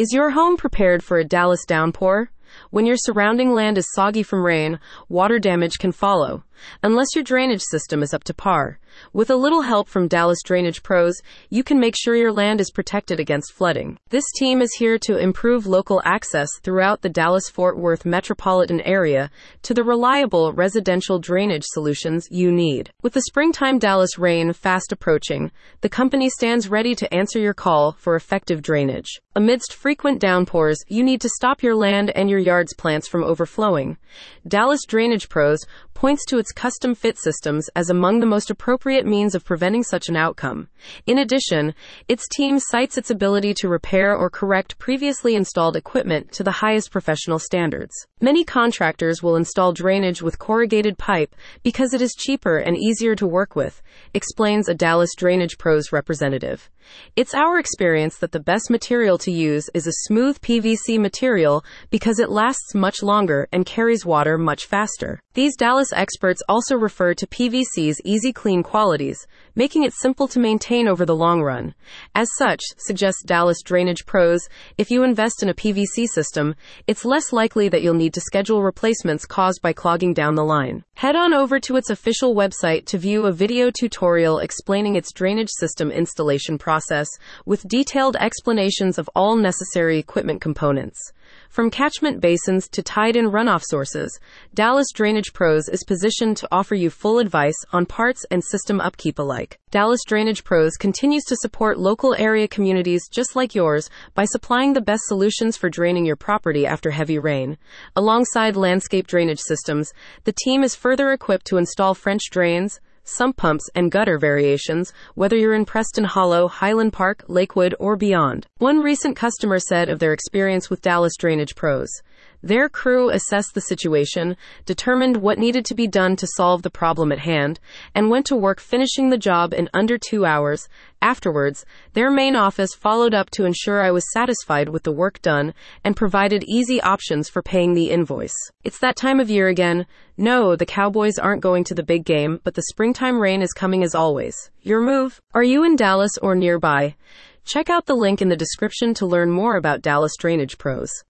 Is your home prepared for a Dallas downpour? When your surrounding land is soggy from rain, water damage can follow, unless your drainage system is up to par. With a little help from Dallas Drainage Pros, you can make sure your land is protected against flooding. This team is here to improve local access throughout the Dallas Fort Worth metropolitan area to the reliable residential drainage solutions you need. With the springtime Dallas rain fast approaching, the company stands ready to answer your call for effective drainage. Amidst frequent downpours, you need to stop your land and your yard's plants from overflowing. Dallas Drainage Pros points to its custom fit systems as among the most appropriate means of preventing such an outcome. In addition, its team cites its ability to repair or correct previously installed equipment to the highest professional standards. Many contractors will install drainage with corrugated pipe because it is cheaper and easier to work with, explains a Dallas Drainage Pros representative. It's our experience that the best material to use is a smooth PVC material because it lasts much longer and carries water much faster. These Dallas experts also refer to PVC's easy clean qualities, making it simple to maintain over the long run. As such, suggests Dallas Drainage Pros, if you invest in a PVC system, it's less likely that you'll need to schedule replacements caused by clogging down the line. Head on over to its official website to view a video tutorial explaining its drainage system installation process with detailed explanations of all necessary equipment components. From catchment basins to tide in runoff sources, Dallas Drainage Pros is positioned to offer you full advice on parts and system upkeep alike. Dallas Drainage Pros continues to support local area communities just like yours by supplying the best solutions for draining your property after heavy rain. Alongside landscape drainage systems, the team is further equipped to install French drains, sump pumps, and gutter variations, whether you're in Preston Hollow, Highland Park, Lakewood, or beyond. One recent customer said of their experience with Dallas Drainage Pros. Their crew assessed the situation, determined what needed to be done to solve the problem at hand, and went to work finishing the job in under two hours. Afterwards, their main office followed up to ensure I was satisfied with the work done and provided easy options for paying the invoice. It's that time of year again. No, the Cowboys aren't going to the big game, but the springtime rain is coming as always. Your move? Are you in Dallas or nearby? Check out the link in the description to learn more about Dallas Drainage Pros.